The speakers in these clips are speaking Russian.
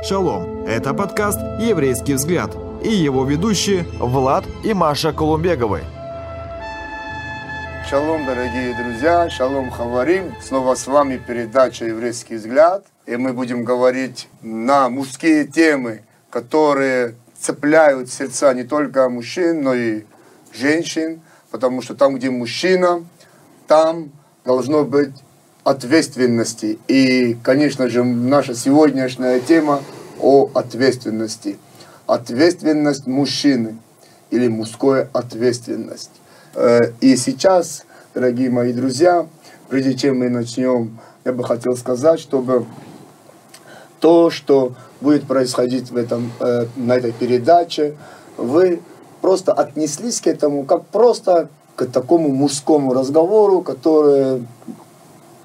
Шалом! Это подкаст «Еврейский взгляд» и его ведущие Влад и Маша Колумбеговы. Шалом, дорогие друзья, шалом, хаварим. Снова с вами передача «Еврейский взгляд». И мы будем говорить на мужские темы, которые цепляют сердца не только мужчин, но и женщин. Потому что там, где мужчина, там должно быть ответственности. И, конечно же, наша сегодняшняя тема о ответственности. Ответственность мужчины или мужская ответственность. Э, и сейчас, дорогие мои друзья, прежде чем мы начнем, я бы хотел сказать, чтобы то, что будет происходить в этом, э, на этой передаче, вы просто отнеслись к этому как просто к такому мужскому разговору, который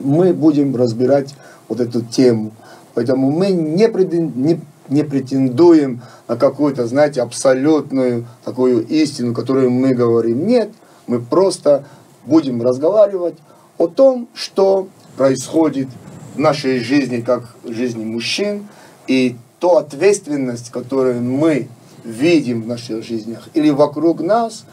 мы будем разбирать вот эту тему. Поэтому мы не, не, не претендуем на какую-то, знаете, абсолютную такую истину, которую мы говорим. Нет, мы просто будем разговаривать о том, что происходит в нашей жизни, как в жизни мужчин, и ту ответственность, которую мы видим в наших жизнях или вокруг нас,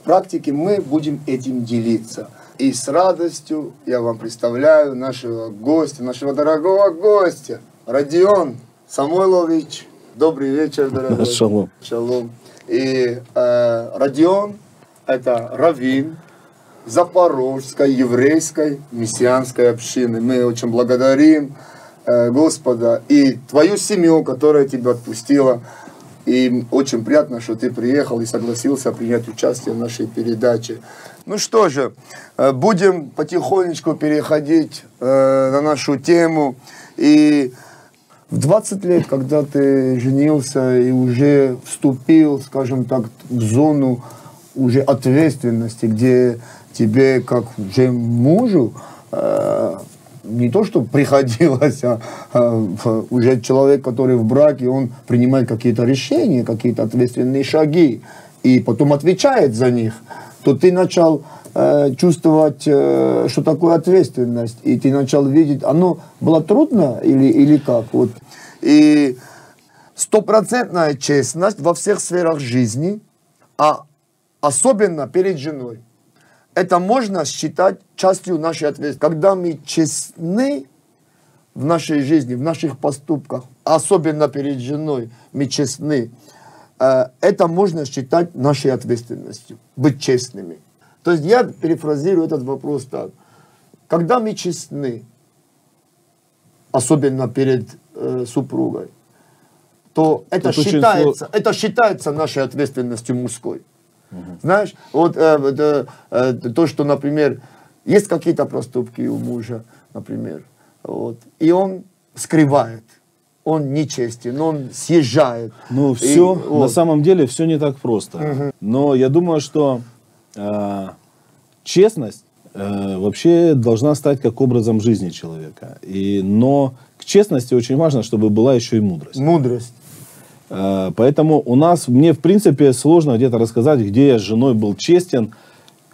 в практике мы будем этим делиться. И с радостью я вам представляю нашего гостя, нашего дорогого гостя, Родион Самойлович. Добрый вечер, дорогой. Шалом. Шалом. И э, Родион – это раввин Запорожской еврейской мессианской общины. Мы очень благодарим э, Господа и твою семью, которая тебя отпустила. И очень приятно, что ты приехал и согласился принять участие в нашей передаче. Ну что же, э, будем потихонечку переходить э, на нашу тему. И в 20 лет, когда ты женился и уже вступил, скажем так, в зону уже ответственности, где тебе, как уже мужу, э, не то, что приходилось, а, а уже человек, который в браке, он принимает какие-то решения, какие-то ответственные шаги, и потом отвечает за них – то ты начал э, чувствовать, э, что такое ответственность, и ты начал видеть, оно было трудно или, или как? Вот. И стопроцентная честность во всех сферах жизни, а особенно перед женой. Это можно считать частью нашей ответственности. Когда мы честны в нашей жизни, в наших поступках, особенно перед женой, мы честны, Э, это можно считать нашей ответственностью, быть честными. То есть я перефразирую этот вопрос так. Когда мы честны, особенно перед э, супругой, то это считается, это считается нашей ответственностью мужской. Угу. Знаешь, вот э, э, то, что, например, есть какие-то проступки у мужа, например, вот, и он скрывает он нечестен, он съезжает. Ну, все, и, вот. на самом деле, все не так просто. Угу. Но я думаю, что э, честность э, вообще должна стать как образом жизни человека. И, но к честности очень важно, чтобы была еще и мудрость. Мудрость. Э, поэтому у нас, мне в принципе сложно где-то рассказать, где я с женой был честен,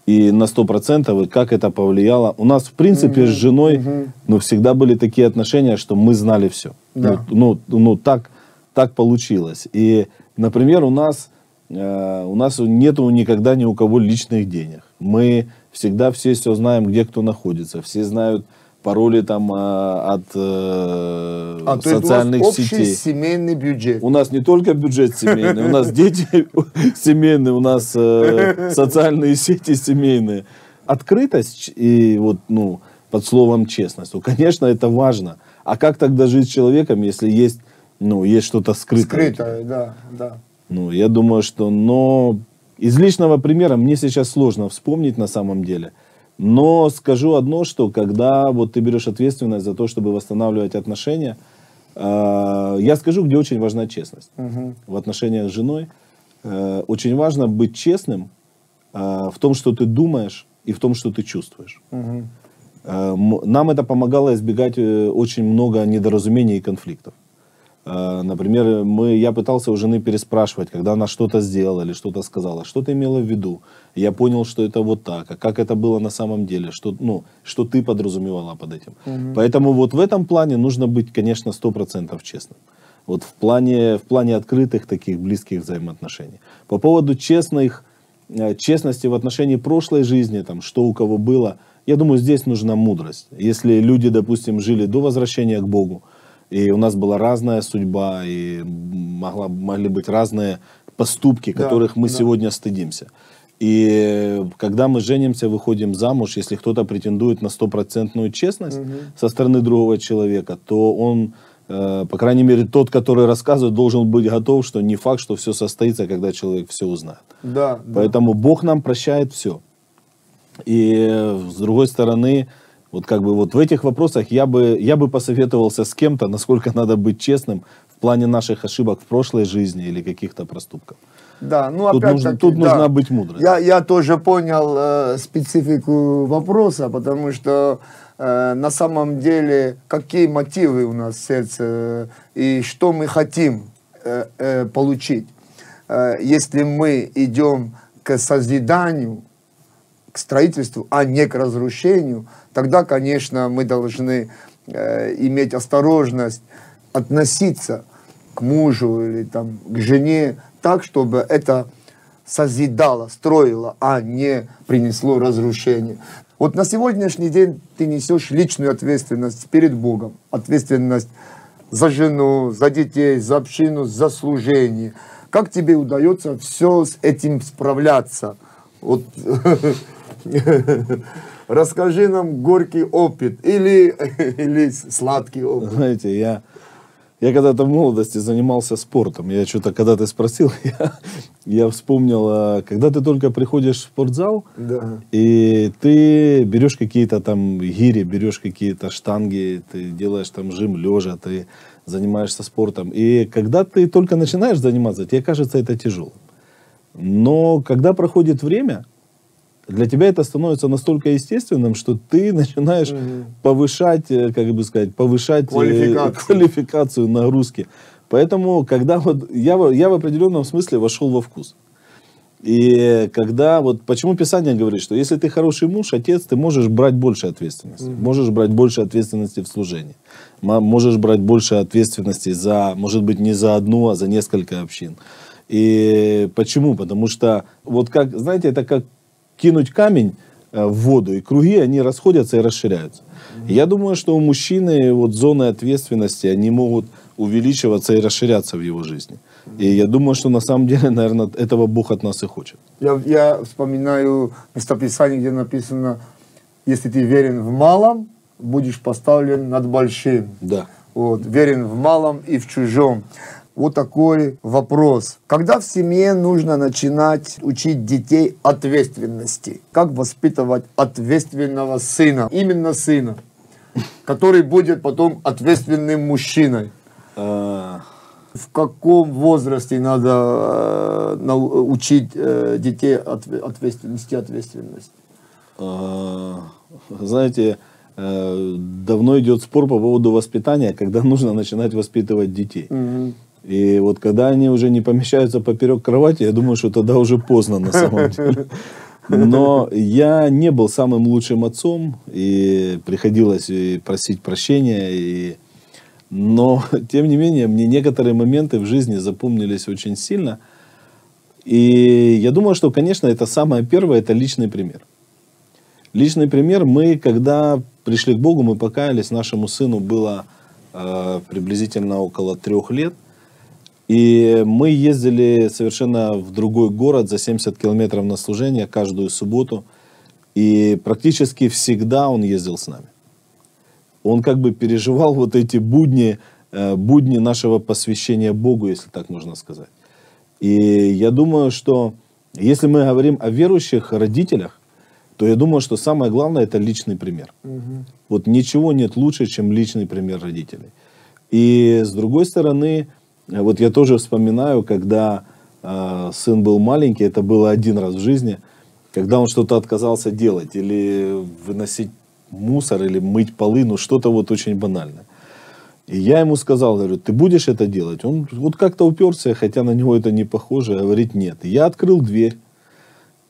и на сто процентов, и как это повлияло. У нас, в принципе, mm-hmm. с женой, mm-hmm. ну, всегда были такие отношения, что мы знали все. Да. Ну, ну, ну так, так получилось. И, например, у нас, э, у нас нету никогда ни у кого личных денег. Мы всегда все все знаем, где кто находится. Все знают пароли там а, от э, а, социальных то есть у вас общий семейный бюджет. У нас не только бюджет семейный, у нас дети семейные, у нас э, социальные сети семейные. Открытость и вот, ну, под словом честность, ну, конечно, это важно. А как тогда жить с человеком, если есть, ну, есть что-то скрытое? Скрытое, да, да. Ну, я думаю, что, но из личного примера мне сейчас сложно вспомнить на самом деле. Но скажу одно, что когда вот ты берешь ответственность за то, чтобы восстанавливать отношения, э, я скажу, где очень важна честность. Угу. В отношениях с женой э, очень важно быть честным э, в том, что ты думаешь и в том, что ты чувствуешь. Угу. Нам это помогало избегать э, очень много недоразумений и конфликтов. Э, например, мы, я пытался у жены переспрашивать, когда она что-то сделала или что-то сказала, что ты имела в виду. Я понял, что это вот так, а как это было на самом деле, что, ну, что ты подразумевала под этим. Угу. Поэтому вот в этом плане нужно быть, конечно, сто процентов честным. Вот в плане, в плане открытых таких близких взаимоотношений. По поводу честных, э, честности в отношении прошлой жизни, там, что у кого было, я думаю, здесь нужна мудрость. Если люди, допустим, жили до возвращения к Богу, и у нас была разная судьба, и могла, могли быть разные поступки, Да, которых мы да. сегодня стыдимся. И когда мы женимся, выходим замуж, если кто-то претендует на стопроцентную честность со стороны другого человека, то он, э, по крайней мере, тот, который рассказывает, должен быть готов, что не факт, что все состоится, когда человек все узнает. Да, да. Поэтому Бог нам прощает все. И э, с другой стороны, вот как бы вот в этих вопросах я бы, я бы посоветовался с кем-то, насколько надо быть честным в плане наших ошибок в прошлой жизни или каких-то проступков. Да, ну Тут опять нужно- таки, тут да. нужна быть мудрой. Я, я тоже понял э, специфику вопроса, потому что э, на самом деле какие мотивы у нас в сердце э, и что мы хотим э, э, получить. Э, если мы идем к созиданию, к строительству, а не к разрушению, тогда, конечно, мы должны э, иметь осторожность относиться к мужу или там, к жене так, чтобы это созидало, строило, а не принесло разрушение. Вот на сегодняшний день ты несешь личную ответственность перед Богом, ответственность за жену, за детей, за общину, за служение. Как тебе удается все с этим справляться? Вот расскажи нам горький опыт или, или сладкий опыт. Знаете, я, я когда-то в молодости занимался спортом. Я что-то, когда ты спросил, я, я вспомнил, а, когда ты только приходишь в спортзал, Да. и ты берешь какие-то там гири, берешь какие-то штанги, ты делаешь там жим лежа, ты занимаешься спортом. И когда ты только начинаешь заниматься, тебе кажется это тяжело. Но когда проходит время, для тебя это становится настолько естественным, что ты начинаешь повышать, э, как бы сказать, повышать э, Квалификацию. квалификацию нагрузки. Поэтому, когда вот я, я в определенном смысле вошел во вкус. И когда вот почему Писание говорит, что если ты хороший муж, отец, ты можешь брать больше ответственности, можешь брать больше ответственности в служении, можешь брать больше ответственности за, может быть, не за одну, а за несколько общин. И почему? Потому что вот как, знаете, это как кинуть камень в воду, и круги, они расходятся и расширяются. Я думаю, что у мужчины вот зоны ответственности, они могут увеличиваться и расширяться в его жизни. И я думаю, что на самом деле, наверное, этого Бог от нас и хочет. Я, я вспоминаю местописание, где написано, если ты верен в малом, будешь поставлен над большим. Да. Вот, верен в малом и в чужом. Вот такой вопрос. Когда в семье нужно начинать учить детей ответственности? Как воспитывать ответственного сына? Именно сына, который будет потом ответственным мужчиной. А, В каком возрасте надо э, учить э, детей отве- ответственности, ответственность? Знаете, э, давно идет спор по поводу воспитания, когда нужно начинать воспитывать детей. И вот когда они уже не помещаются поперек кровати, я думаю, что тогда уже поздно на самом деле. Но я не был самым лучшим отцом, и приходилось и просить прощения. И... Но, тем не менее, мне некоторые моменты в жизни запомнились очень сильно. И я думаю, что, конечно, это самое первое, это личный пример. Личный пример, мы, когда пришли к Богу, мы покаялись, нашему сыну было э, приблизительно около трех лет. И мы ездили совершенно в другой город за 70 километров на служение каждую субботу. И практически всегда он ездил с нами. Он как бы переживал вот эти будни, э, будни нашего посвящения Богу, если так можно сказать. И я думаю, что если мы говорим о верующих родителях, то я думаю, что самое главное это личный пример. Вот ничего нет лучше, чем личный пример родителей. И с другой стороны, вот я тоже вспоминаю, когда э, сын был маленький, это было один раз в жизни, когда он что-то отказался делать, или выносить мусор, или мыть полы, ну что-то вот очень банальное. И я ему сказал, говорю, ты будешь это делать? Он вот как-то уперся, хотя на него это не похоже, говорит нет. И я открыл дверь,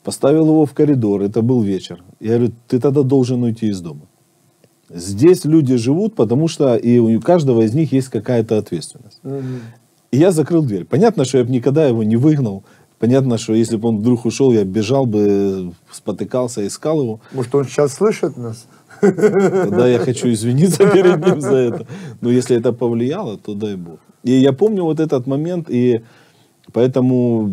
поставил его в коридор, это был вечер. Я говорю, ты тогда должен уйти из дома. Здесь люди живут, потому что и у каждого из них есть какая-то ответственность. И я закрыл дверь. Понятно, что я бы никогда его не выгнал. Понятно, что если бы он вдруг ушел, я бежал бы, спотыкался, искал его. Может, он сейчас слышит нас? Тогда я хочу извиниться перед ним за это. Но если это повлияло, то дай бог. И я помню вот этот момент, и поэтому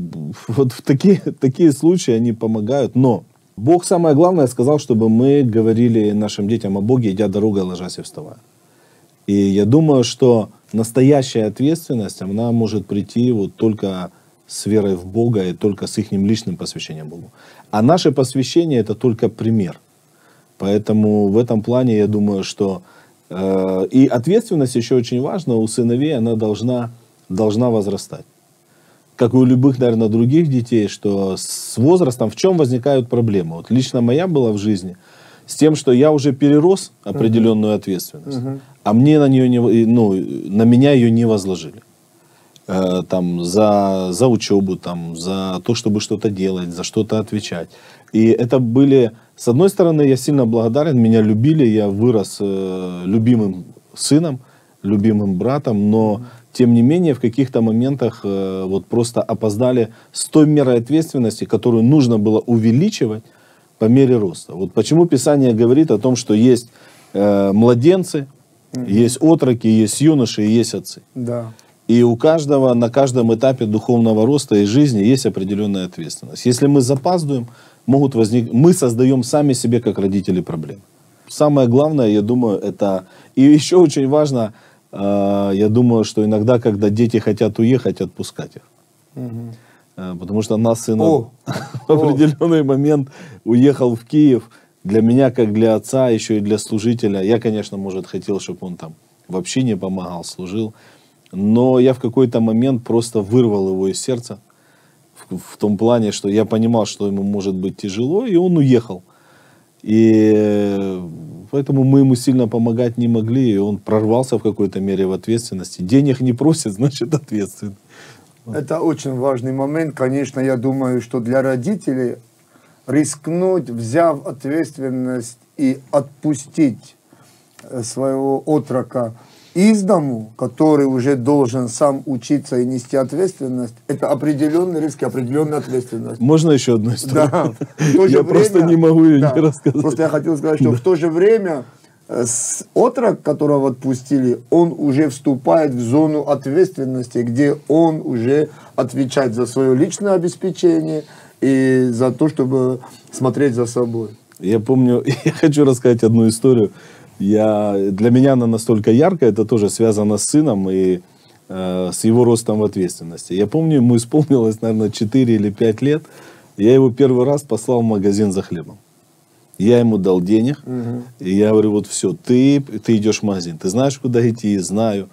вот в такие, такие случаи они помогают. Но Бог самое главное сказал, чтобы мы говорили нашим детям о Боге, идя дорогой, ложась и вставая. И я думаю, что настоящая ответственность, она может прийти вот только с верой в Бога и только с их личным посвящением Богу. А наше посвящение это только пример. Поэтому в этом плане я думаю, что э, и ответственность еще очень важна у сыновей, она должна, должна возрастать. Как и у любых, наверное, других детей, что с возрастом в чем возникают проблемы. Вот лично моя была в жизни с тем, что я уже перерос определенную ответственность, uh-huh. а мне на нее не, ну, на меня ее не возложили. Э, там, за, за учебу, там, за то, чтобы что-то делать, за что-то отвечать. И это были, с одной стороны, я сильно благодарен, меня любили, я вырос э, любимым сыном, любимым братом, но тем не менее в каких-то моментах э, вот просто опоздали с той мерой ответственности, которую нужно было увеличивать по мере роста. Вот почему Писание говорит о том, что есть э, младенцы, mm есть отроки, есть юноши и есть отцы. Да. И у каждого, на каждом этапе духовного роста и жизни есть определенная ответственность. Если мы запаздываем, могут возник... мы создаем сами себе, как родители, проблемы. Самое главное, я думаю, это... И еще очень важно, э, я думаю, что иногда, когда дети хотят уехать, отпускать их. Угу. Потому что нас сын в определенный момент уехал в Киев. Для меня, как для отца, еще и для служителя. Я, конечно, может, хотел, чтобы он там вообще не помогал, служил. Но я в какой-то момент просто вырвал его из сердца. В, в том плане, что я понимал, что ему может быть тяжело, и он уехал. И поэтому мы ему сильно помогать не могли, и он прорвался в какой-то мере в ответственности. Денег не просит, значит ответственный. Это очень важный момент. Конечно, я думаю, что для родителей рискнуть, взяв ответственность и отпустить э, своего отрока – из дому, который уже должен сам учиться и нести ответственность, это определенный риск и определенная ответственность. Можно еще одну историю? Да. я время, просто не могу ее да, не рассказать. Просто я хотел сказать, что да. в то же время отрок, которого отпустили, он уже вступает в зону ответственности, где он уже отвечает за свое личное обеспечение и за то, чтобы смотреть за собой. Я помню, я хочу рассказать одну историю я, для меня она настолько яркая, это тоже связано с сыном и э, с его ростом в ответственности. Я помню, ему исполнилось, наверное, 4 или 5 лет. Я его первый раз послал в магазин за хлебом. Я ему дал денег, угу. и я говорю, вот все, ты, ты идешь в магазин, ты знаешь, куда идти, знаю.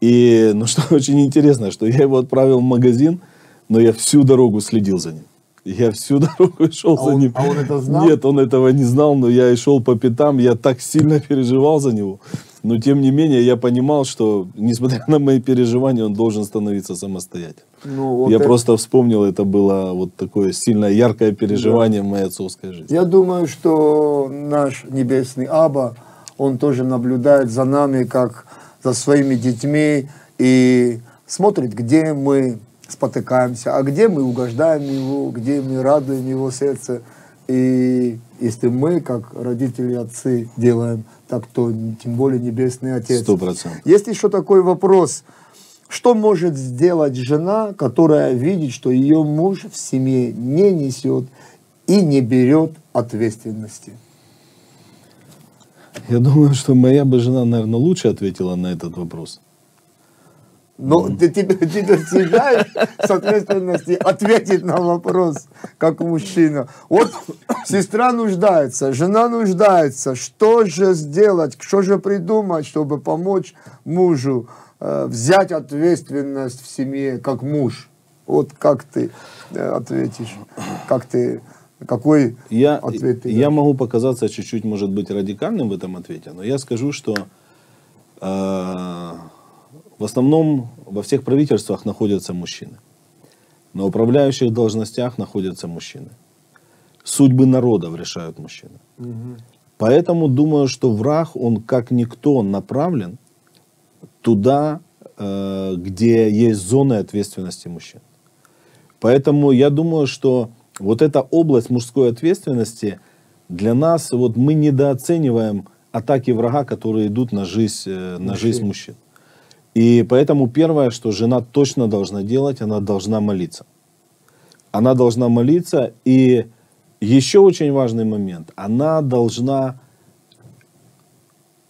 И, ну, что очень интересно, что я его отправил в магазин, но я всю дорогу следил за ним. Я всю дорогу шел а за он, ним. А он это знал? Нет, он этого не знал, но я и шел по пятам, я так сильно переживал за него. Но тем не менее, я понимал, что, несмотря на мои переживания, он должен становиться самостоятельным. Ну, вот я это... просто вспомнил, это было вот такое сильное, яркое переживание да. моей отцовской жизни. Я думаю, что наш небесный Аба, он тоже наблюдает за нами, как за своими детьми, и смотрит, где мы спотыкаемся, а где мы угождаем Его, где мы радуем Его сердце. И если мы, как родители, отцы, делаем так, то тем более Небесный Отец. Сто процентов. Есть еще такой вопрос. Что может сделать жена, которая видит, что ее муж в семье не несет и не берет ответственности? Я думаю, что моя бы жена, наверное, лучше ответила на этот вопрос. Но ну, ты, ты, ты достигаешь с ответственности ответить на вопрос, как мужчина. Вот сестра нуждается, жена нуждается. Что же сделать, что же придумать, чтобы помочь мужу взять ответственность в семье, как муж? Вот как ты э, ответишь? Как ты какой я, ответ ты Я могу показаться чуть-чуть, может быть, радикальным в этом ответе, но я скажу, что э, в основном во всех правительствах находятся мужчины. На управляющих должностях находятся мужчины. Судьбы народов решают мужчины. Угу. Поэтому думаю, что враг, он как никто направлен туда, э, где есть зоны ответственности мужчин. Поэтому я думаю, что вот эта область мужской ответственности для нас, вот мы недооцениваем атаки врага, которые идут на жизнь, э, на жизнь мужчин. И поэтому первое, что жена точно должна делать, она должна молиться. Она должна молиться, и еще очень важный момент, она должна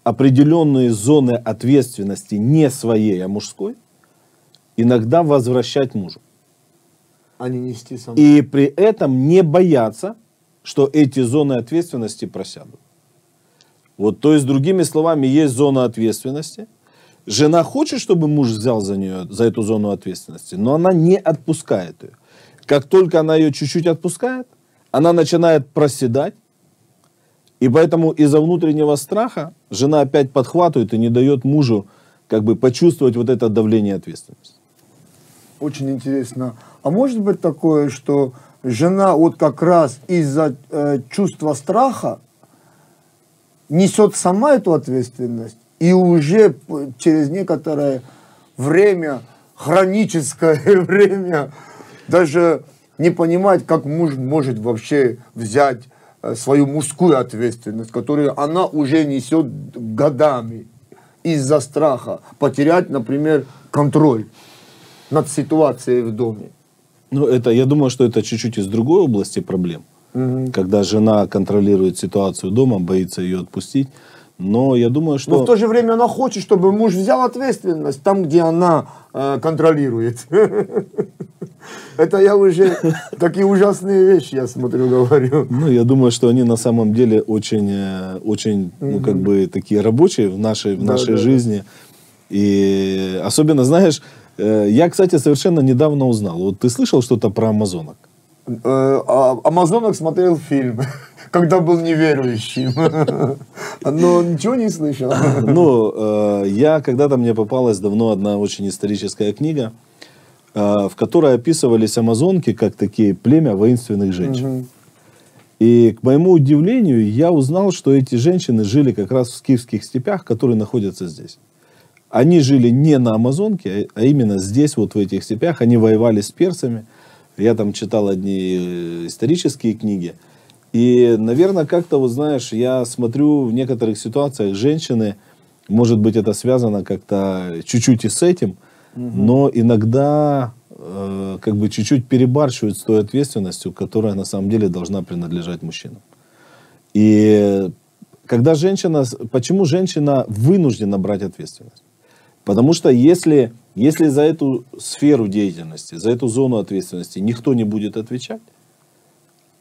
определенные зоны ответственности не своей, а мужской, иногда возвращать мужу. А не нести сам. И при этом не бояться, что эти зоны ответственности просядут. Вот, то есть, другими словами, есть зона ответственности. Жена хочет, чтобы муж взял за нее, за эту зону ответственности, но она не отпускает ее. Как только она ее чуть-чуть отпускает, она начинает проседать, и поэтому из-за внутреннего страха жена опять подхватывает и не дает мужу как бы почувствовать вот это давление ответственности. Очень интересно. А может быть такое, что жена вот как раз из-за э, чувства страха несет сама эту ответственность и уже через некоторое время, хроническое время, даже не понимает, как муж может вообще взять свою мужскую ответственность, которую она уже несет годами из-за страха потерять, например, контроль над ситуацией в доме. Ну, это, я думаю, что это чуть-чуть из другой области проблем. Когда жена контролирует ситуацию дома, боится ее отпустить. Но я думаю, что... Но в то же время она хочет, чтобы муж взял ответственность там, где она э, контролирует. Это я уже такие ужасные вещи, я смотрю, говорю. Ну, я думаю, что они на самом деле очень, э, очень, ну, как бы такие рабочие в нашей, в нашей жизни. И особенно, знаешь, э, я, кстати, совершенно недавно узнал. Вот ты слышал что-то про амазонок? Э, а Амазонок смотрел фильм, когда был неверующим. Но ничего не слышал. Ну, э, я когда-то мне попалась давно одна очень историческая книга, э, в которой описывались амазонки как такие племя воинственных женщин. И к моему удивлению, я узнал, что эти женщины жили как раз в скифских степях, которые находятся здесь. Они жили не на Амазонке, а именно здесь, вот в этих степях. Они воевали с персами. Я там читал одни э, исторические книги. И, наверное, как-то, вот знаешь, я смотрю в некоторых ситуациях женщины, может быть, это связано как-то чуть-чуть и с этим, но иногда э, как бы чуть-чуть перебарщивают с той ответственностью, которая на самом деле должна принадлежать мужчинам. И когда женщина, почему женщина вынуждена брать ответственность? Потому что если, если за эту сферу деятельности, за эту зону ответственности никто не будет отвечать,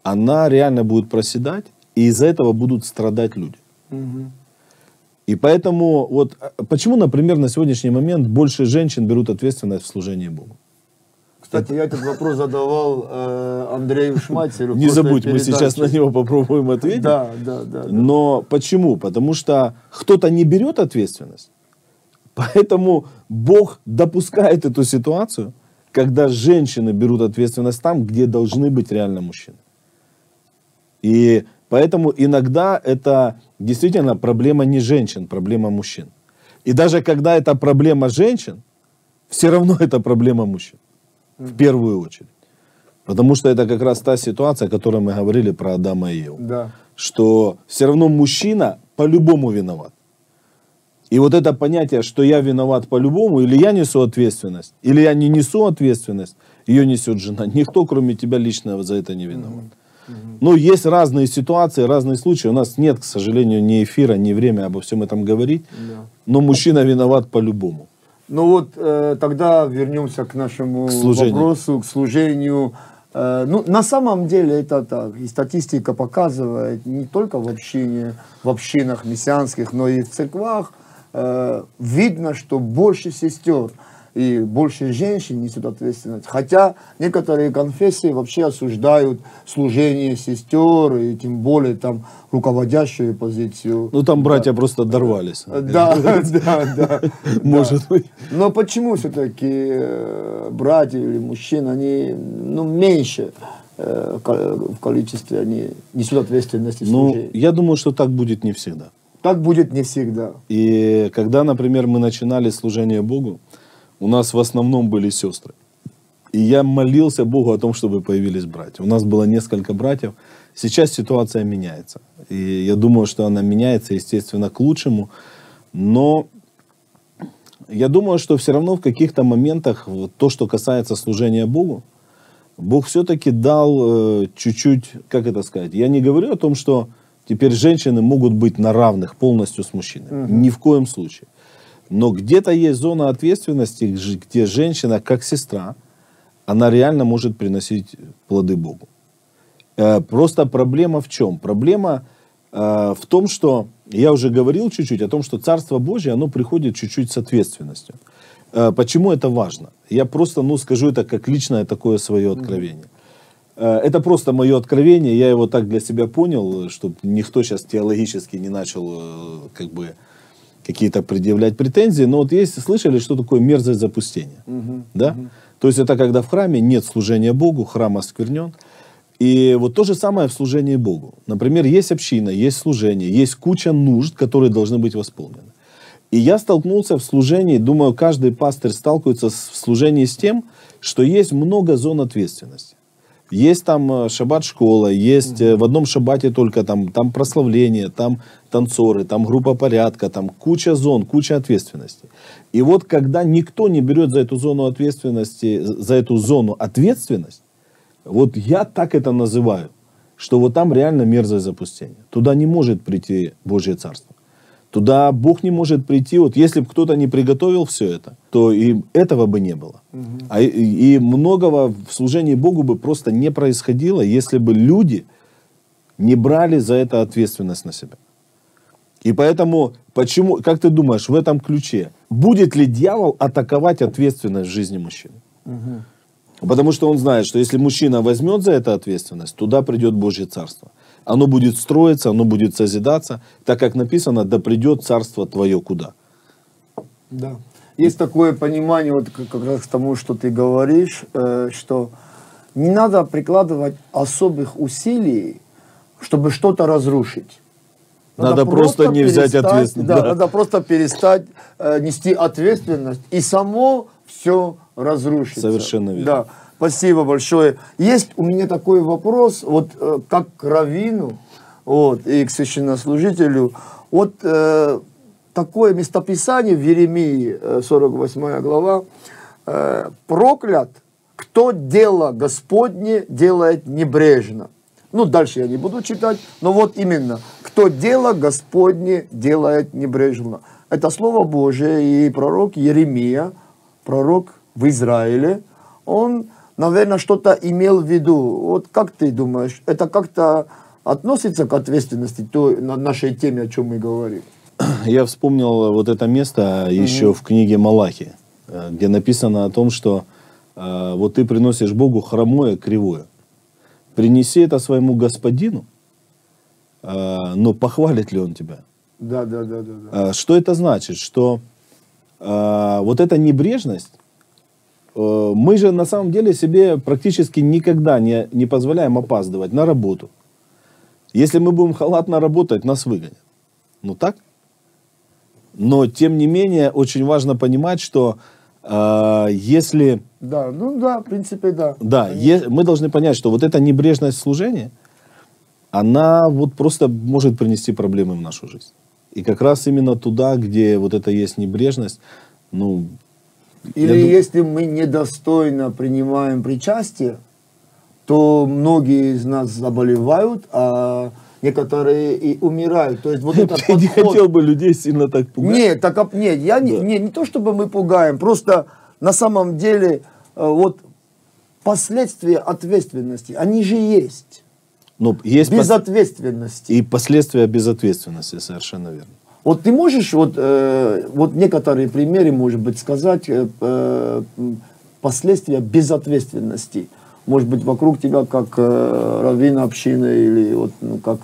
она реально будет проседать, и из-за этого будут страдать люди. И поэтому, вот а, почему, например, на сегодняшний момент больше женщин берут ответственность в служении Богу? Кстати, я этот вопрос задавал э, Андрею Шмайцеру. в Не забудь, мы сейчас на него попробуем ответить. Да, да, да. да. Но почему? Потому что кто-то не берет ответственность. Поэтому Бог допускает эту ситуацию, когда женщины берут ответственность там, где должны быть реально мужчины. И поэтому иногда это действительно проблема не женщин, проблема мужчин. И даже когда это проблема женщин, все равно это проблема мужчин. В первую очередь. Потому что это как раз та ситуация, о которой мы говорили про Адама и Еву Да. что все равно мужчина по-любому виноват. И вот это понятие, что я виноват по-любому, или я несу ответственность, или я не несу ответственность, ее несет жена. Никто, кроме тебя лично, за это не виноват. Ну, есть разные ситуации, разные случаи. У нас нет, к сожалению, ни эфира, ни времени обо всем этом говорить. Но мужчина виноват по-любому. Ну вот э, тогда вернемся к нашему К служению. вопросу, к служению. Э, ну, на самом деле это так. И статистика показывает не только в общине, в общинах мессианских, но и в церквах. э, видно, что больше сестер и больше женщин несут ответственность. Хотя некоторые конфессии вообще осуждают служение сестер и тем более там руководящую позицию. Ну, там братья просто дорвались. Да, да, да. Может быть. Но почему все-таки братья или мужчины, они ну, меньше э, в количестве они несут ответственность Ну, я думаю, что так будет не всегда. Так будет не всегда. И когда, например, мы начинали служение Богу, у нас в основном были сестры. И я молился Богу о том, чтобы появились братья. У нас было несколько братьев. Сейчас ситуация меняется. И я думаю, что она меняется, естественно, к лучшему. Но я думаю, что все равно в каких-то моментах вот то, что касается служения Богу, Бог все-таки дал э, чуть-чуть, как это сказать, я не говорю о том, что теперь женщины могут быть на равных полностью с мужчинами. Ни в коем случае. Но где-то есть зона ответственности, где женщина, как сестра, она реально может приносить плоды Богу. Э, Просто проблема в чем? Проблема э, в том, что я уже говорил чуть-чуть о том, что Царство Божье, оно приходит чуть-чуть с ответственностью. Э, Почему это важно? Я просто, ну, скажу это как личное такое свое откровение. Это просто мое откровение, я его так для себя понял, чтобы никто сейчас теологически не начал как бы какие-то предъявлять претензии. Но вот есть, слышали, что такое мерзость запустения? Да? То есть это когда в храме нет служения Богу, храм осквернен. И вот то же самое в служении Богу. Например, есть община, есть служение, есть куча нужд, которые должны быть восполнены. И я столкнулся в служении, думаю, каждый пастырь сталкивается в служении с тем, что есть много зон ответственности. Есть там э, шаббат-школа, есть э, в одном шаббате только там, там прославление, там танцоры, там группа порядка, там куча зон, куча ответственности. И вот когда никто не берет за эту зону ответственности, за эту зону ответственность, вот я так это называю, что вот там реально мерзость запустения. Туда не может прийти Божье Царство. Туда Бог не может прийти. Вот если бы кто-то не приготовил все это, то и этого бы не было. А и, и многого в служении Богу бы просто не происходило, если бы люди не брали за это ответственность на себя. И поэтому, почему, как ты думаешь, в этом ключе, будет ли дьявол атаковать ответственность в жизни мужчины? Потому что он знает, что если мужчина возьмет за это ответственность, туда придет Божье Царство. Оно будет строиться, оно будет созидаться, так как написано, да придет Царство Твое куда. Да. Есть такое понимание, вот как как раз к тому, что ты говоришь, э, что не надо прикладывать особых усилий, чтобы что-то разрушить. Надо просто не взять ответственность, Да, да. надо просто перестать э, нести ответственность, и само все разрушится. Совершенно верно. Да. Спасибо большое. Есть у меня такой вопрос, вот э, как к раввину вот, и к священнослужителю. Вот э, такое местописание в Еремии, э, 48 глава. э, «Проклят, кто дело Господне делает небрежно». Ну, дальше я не буду читать, но вот именно, кто дело Господне делает небрежно. Это Слово Божие, и пророк Еремия, пророк в Израиле, он, наверное, что-то имел в виду. Вот как ты думаешь, это как-то относится к ответственности той, на нашей теме, о чем мы говорим? Я вспомнил вот это место еще в книге Малахи, э, где написано о том, что э, вот ты приносишь Богу хромое, кривое. Принеси это своему господину, э, но похвалит ли он тебя? Да, да, да, да. да. А, Что это значит? Что э, вот эта небрежность, э, мы же на самом деле себе практически никогда не, не позволяем опаздывать на работу. Если мы будем халатно работать, нас выгонят. Ну так? Но тем не менее, очень важно понимать, что э, если Да, ну да, в принципе, да. да, е- мы должны понять, что вот эта небрежность служения, она вот просто может принести проблемы в нашу жизнь. И как раз именно туда, где вот это есть небрежность, ну... Или дум- если мы недостойно принимаем причастие, то многие из нас заболевают, а некоторые и умирают. То есть вот этот Я не подход- хотел бы людей сильно так пугать. Нет, так, нет, я не, Да. не, не то чтобы мы пугаем, просто на самом деле вот последствия ответственности, они же есть. Ну, есть Безответственности. и последствия безответственности, совершенно верно. Вот ты можешь вот, э, вот некоторые примеры, может быть, сказать э, э, последствия безответственности? Может быть, вокруг тебя как э, раввин общины или вот, ну, как,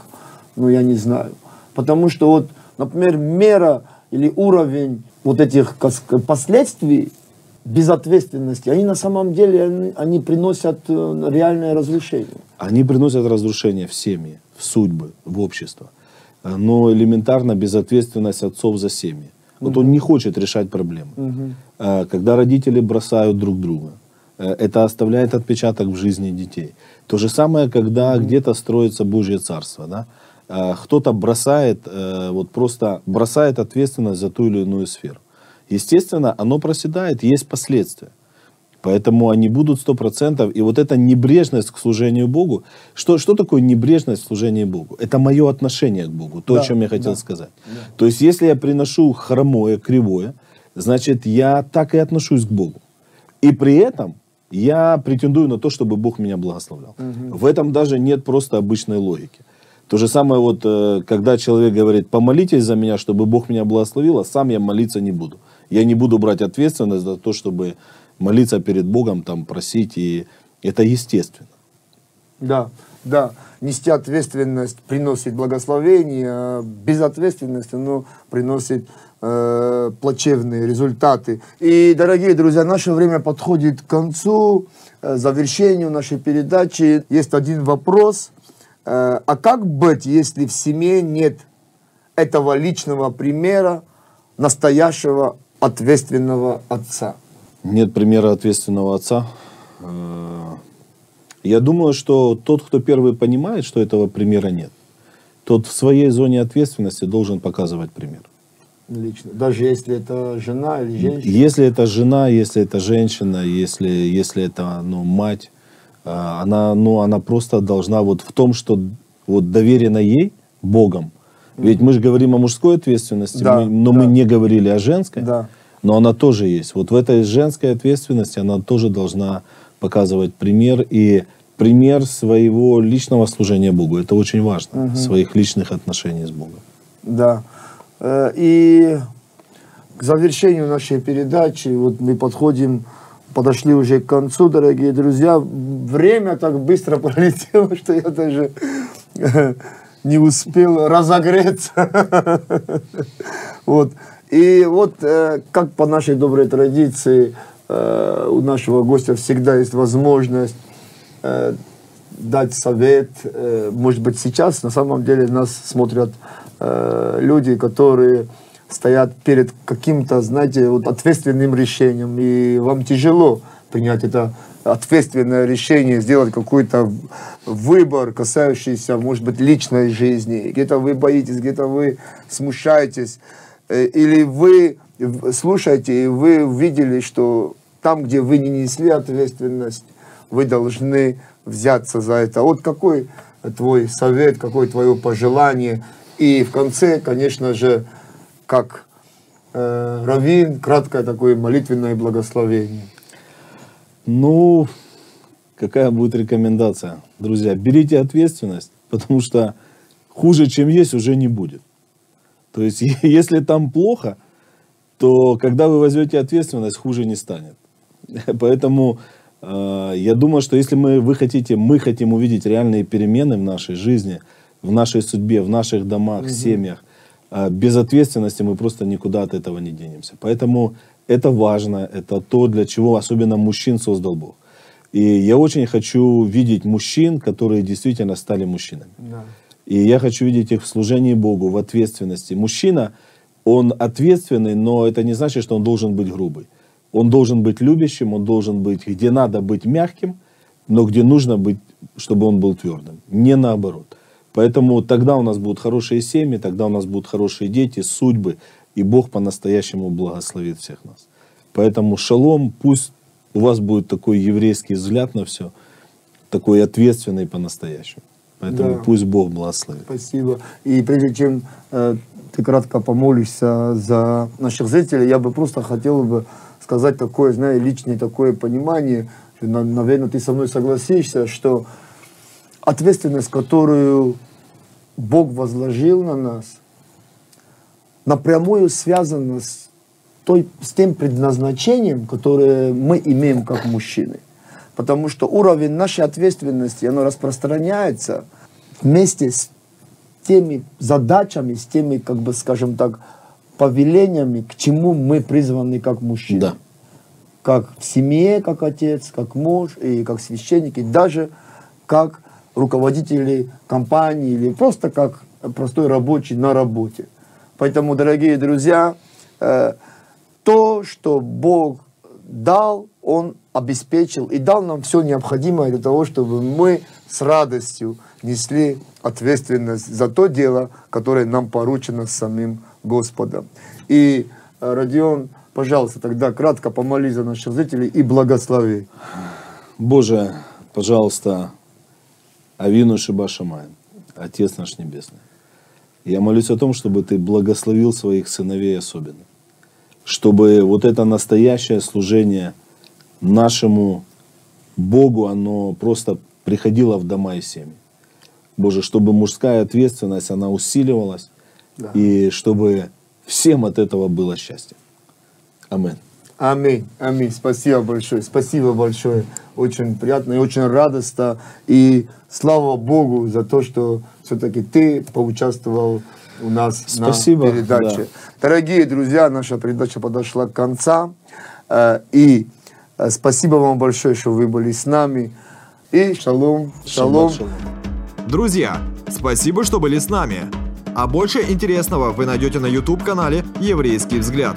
ну, я не знаю. Потому что вот, например, мера или уровень вот этих последствий безответственности, они на самом деле они, они приносят э, реальное разрушение. Они приносят разрушение в семьи, в судьбы, в общество. Э, Но элементарно безответственность отцов за семьи. Вот он не хочет решать проблемы. Э, Когда родители бросают друг друга, это оставляет отпечаток в жизни детей. То же самое, когда где-то строится Божье Царство. Да? Кто-то бросает, вот просто бросает ответственность за ту или иную сферу. Естественно, оно проседает, есть последствия. Поэтому они будут 100%. И вот эта небрежность к служению Богу. Что, что такое небрежность в служении Богу? Это мое отношение к Богу. То, Да, о чем я хотел да, сказать. То есть, если я приношу хромое, кривое, значит, я так и отношусь к Богу. И при этом я претендую на то, чтобы Бог меня благословлял. В этом даже нет просто обычной логики. То же самое, вот, э, когда человек говорит, помолитесь за меня, чтобы Бог меня благословил, а сам я молиться не буду. Я не буду брать ответственность за то, чтобы молиться перед Богом, там, просить, и это естественно. Да, да. Нести ответственность приносит благословение, а безответственность оно приносит э, плачевные результаты. И, дорогие друзья, наше время подходит к концу, э, завершению нашей передачи. Есть один вопрос. Э, а как быть, если в семье нет этого личного примера настоящего ответственного отца? Нет примера ответственного отца. Э, Я думаю, что тот, кто первый понимает, что этого примера нет, тот в своей зоне ответственности должен показывать пример. Лично. Даже если это жена или женщина? Если это жена, если это женщина, если, если это ну, мать, а, она, ну, она просто должна вот в том, что вот доверено ей Богом. Ведь мы же говорим о мужской ответственности, Да, мы- но да. мы не говорили о женской. Да. Но она тоже есть. Вот в этой женской ответственности она тоже должна показывать пример и пример своего личного служения Богу. Это очень важно. Своих личных отношений с Богом. Да. Э, И к завершению нашей передачи, вот мы подходим, подошли уже к концу, дорогие друзья. Время так быстро пролетело, что я даже не успел разогреться. Вот. И вот, э, как по нашей доброй традиции, э, у нашего гостя всегда есть возможность э, дать совет. Может быть, сейчас на самом деле нас смотрят люди, которые стоят перед каким-то, знаете, вот ответственным решением, и вам тяжело принять это ответственное решение, сделать какой-то выбор, касающийся, может быть, личной жизни. Где-то вы боитесь, где-то вы смущаетесь, Э, или вы слушаете, и вы увидели, что там, где вы не несли ответственность, вы должны взяться за это. Вот какой твой совет, какое твое пожелание. И в конце, конечно же, как э, раввин, краткое такое молитвенное благословение. Ну, какая будет рекомендация? Друзья, берите ответственность, потому что хуже, чем есть, уже не будет. То есть, если там плохо, то когда вы возьмете ответственность, хуже не станет. Поэтому э, я думаю, что если мы, вы хотите, мы хотим увидеть реальные перемены в нашей жизни, в нашей судьбе, в наших домах, семьях, э, без ответственности мы просто никуда от этого не денемся. Поэтому это важно, это то, для чего особенно мужчин создал Бог. И я очень хочу видеть мужчин, которые действительно стали мужчинами. И я хочу видеть их в служении Богу, в ответственности. Мужчина, он ответственный, но это не значит, что он должен быть грубый. Он должен быть любящим, он должен быть, где надо быть мягким, но где нужно быть, чтобы он был твердым. Не наоборот. Поэтому тогда у нас будут хорошие семьи, тогда у нас будут хорошие дети, судьбы, и Бог по-настоящему благословит всех нас. Поэтому шалом, пусть у вас будет такой еврейский взгляд на все, такой ответственный по-настоящему. Поэтому Да. пусть Бог благословит. Спасибо. И прежде чем э, ты кратко помолишься за наших зрителей, я бы просто хотел бы сказать такое, знаешь, личное такое понимание, что, на- наверное, ты со мной согласишься, что ответственность, которую Бог возложил на нас, напрямую связана с, той, с тем предназначением, которое мы имеем как мужчины. Потому что уровень нашей ответственности, оно распространяется вместе с теми задачами, с теми, как бы, скажем так, повелениями, к чему мы призваны как мужчины. Да. как в семье, как отец, как муж, и как священник, и даже как руководители компании, или просто как простой рабочий на работе. Поэтому, дорогие друзья, э, то, что Бог дал, Он обеспечил и дал нам все необходимое для того, чтобы мы с радостью несли ответственность за то дело, которое нам поручено самим Господом. И, э, Родион, пожалуйста, тогда кратко помолись за наших зрителей и благослови. Боже, пожалуйста, Авину Шибашамаем, Отец наш Небесный. Я молюсь о том, чтобы Ты благословил своих сыновей особенно. Чтобы вот это настоящее служение нашему Богу, оно просто приходило в дома и семьи. Боже, чтобы мужская ответственность, она усиливалась, и чтобы всем от этого было счастье. Аминь. Аминь, аминь. Спасибо большое, спасибо большое. Очень приятно и очень радостно. И слава Богу за то, что все-таки ты поучаствовал у нас Спасибо, на передаче. да. Дорогие друзья, наша передача подошла к конца. Э, И э, спасибо вам большое, что вы были с нами. И шалом, шалом. Шалом. Друзья, спасибо, что были с нами. А больше интересного вы найдете на YouTube-канале «Еврейский взгляд».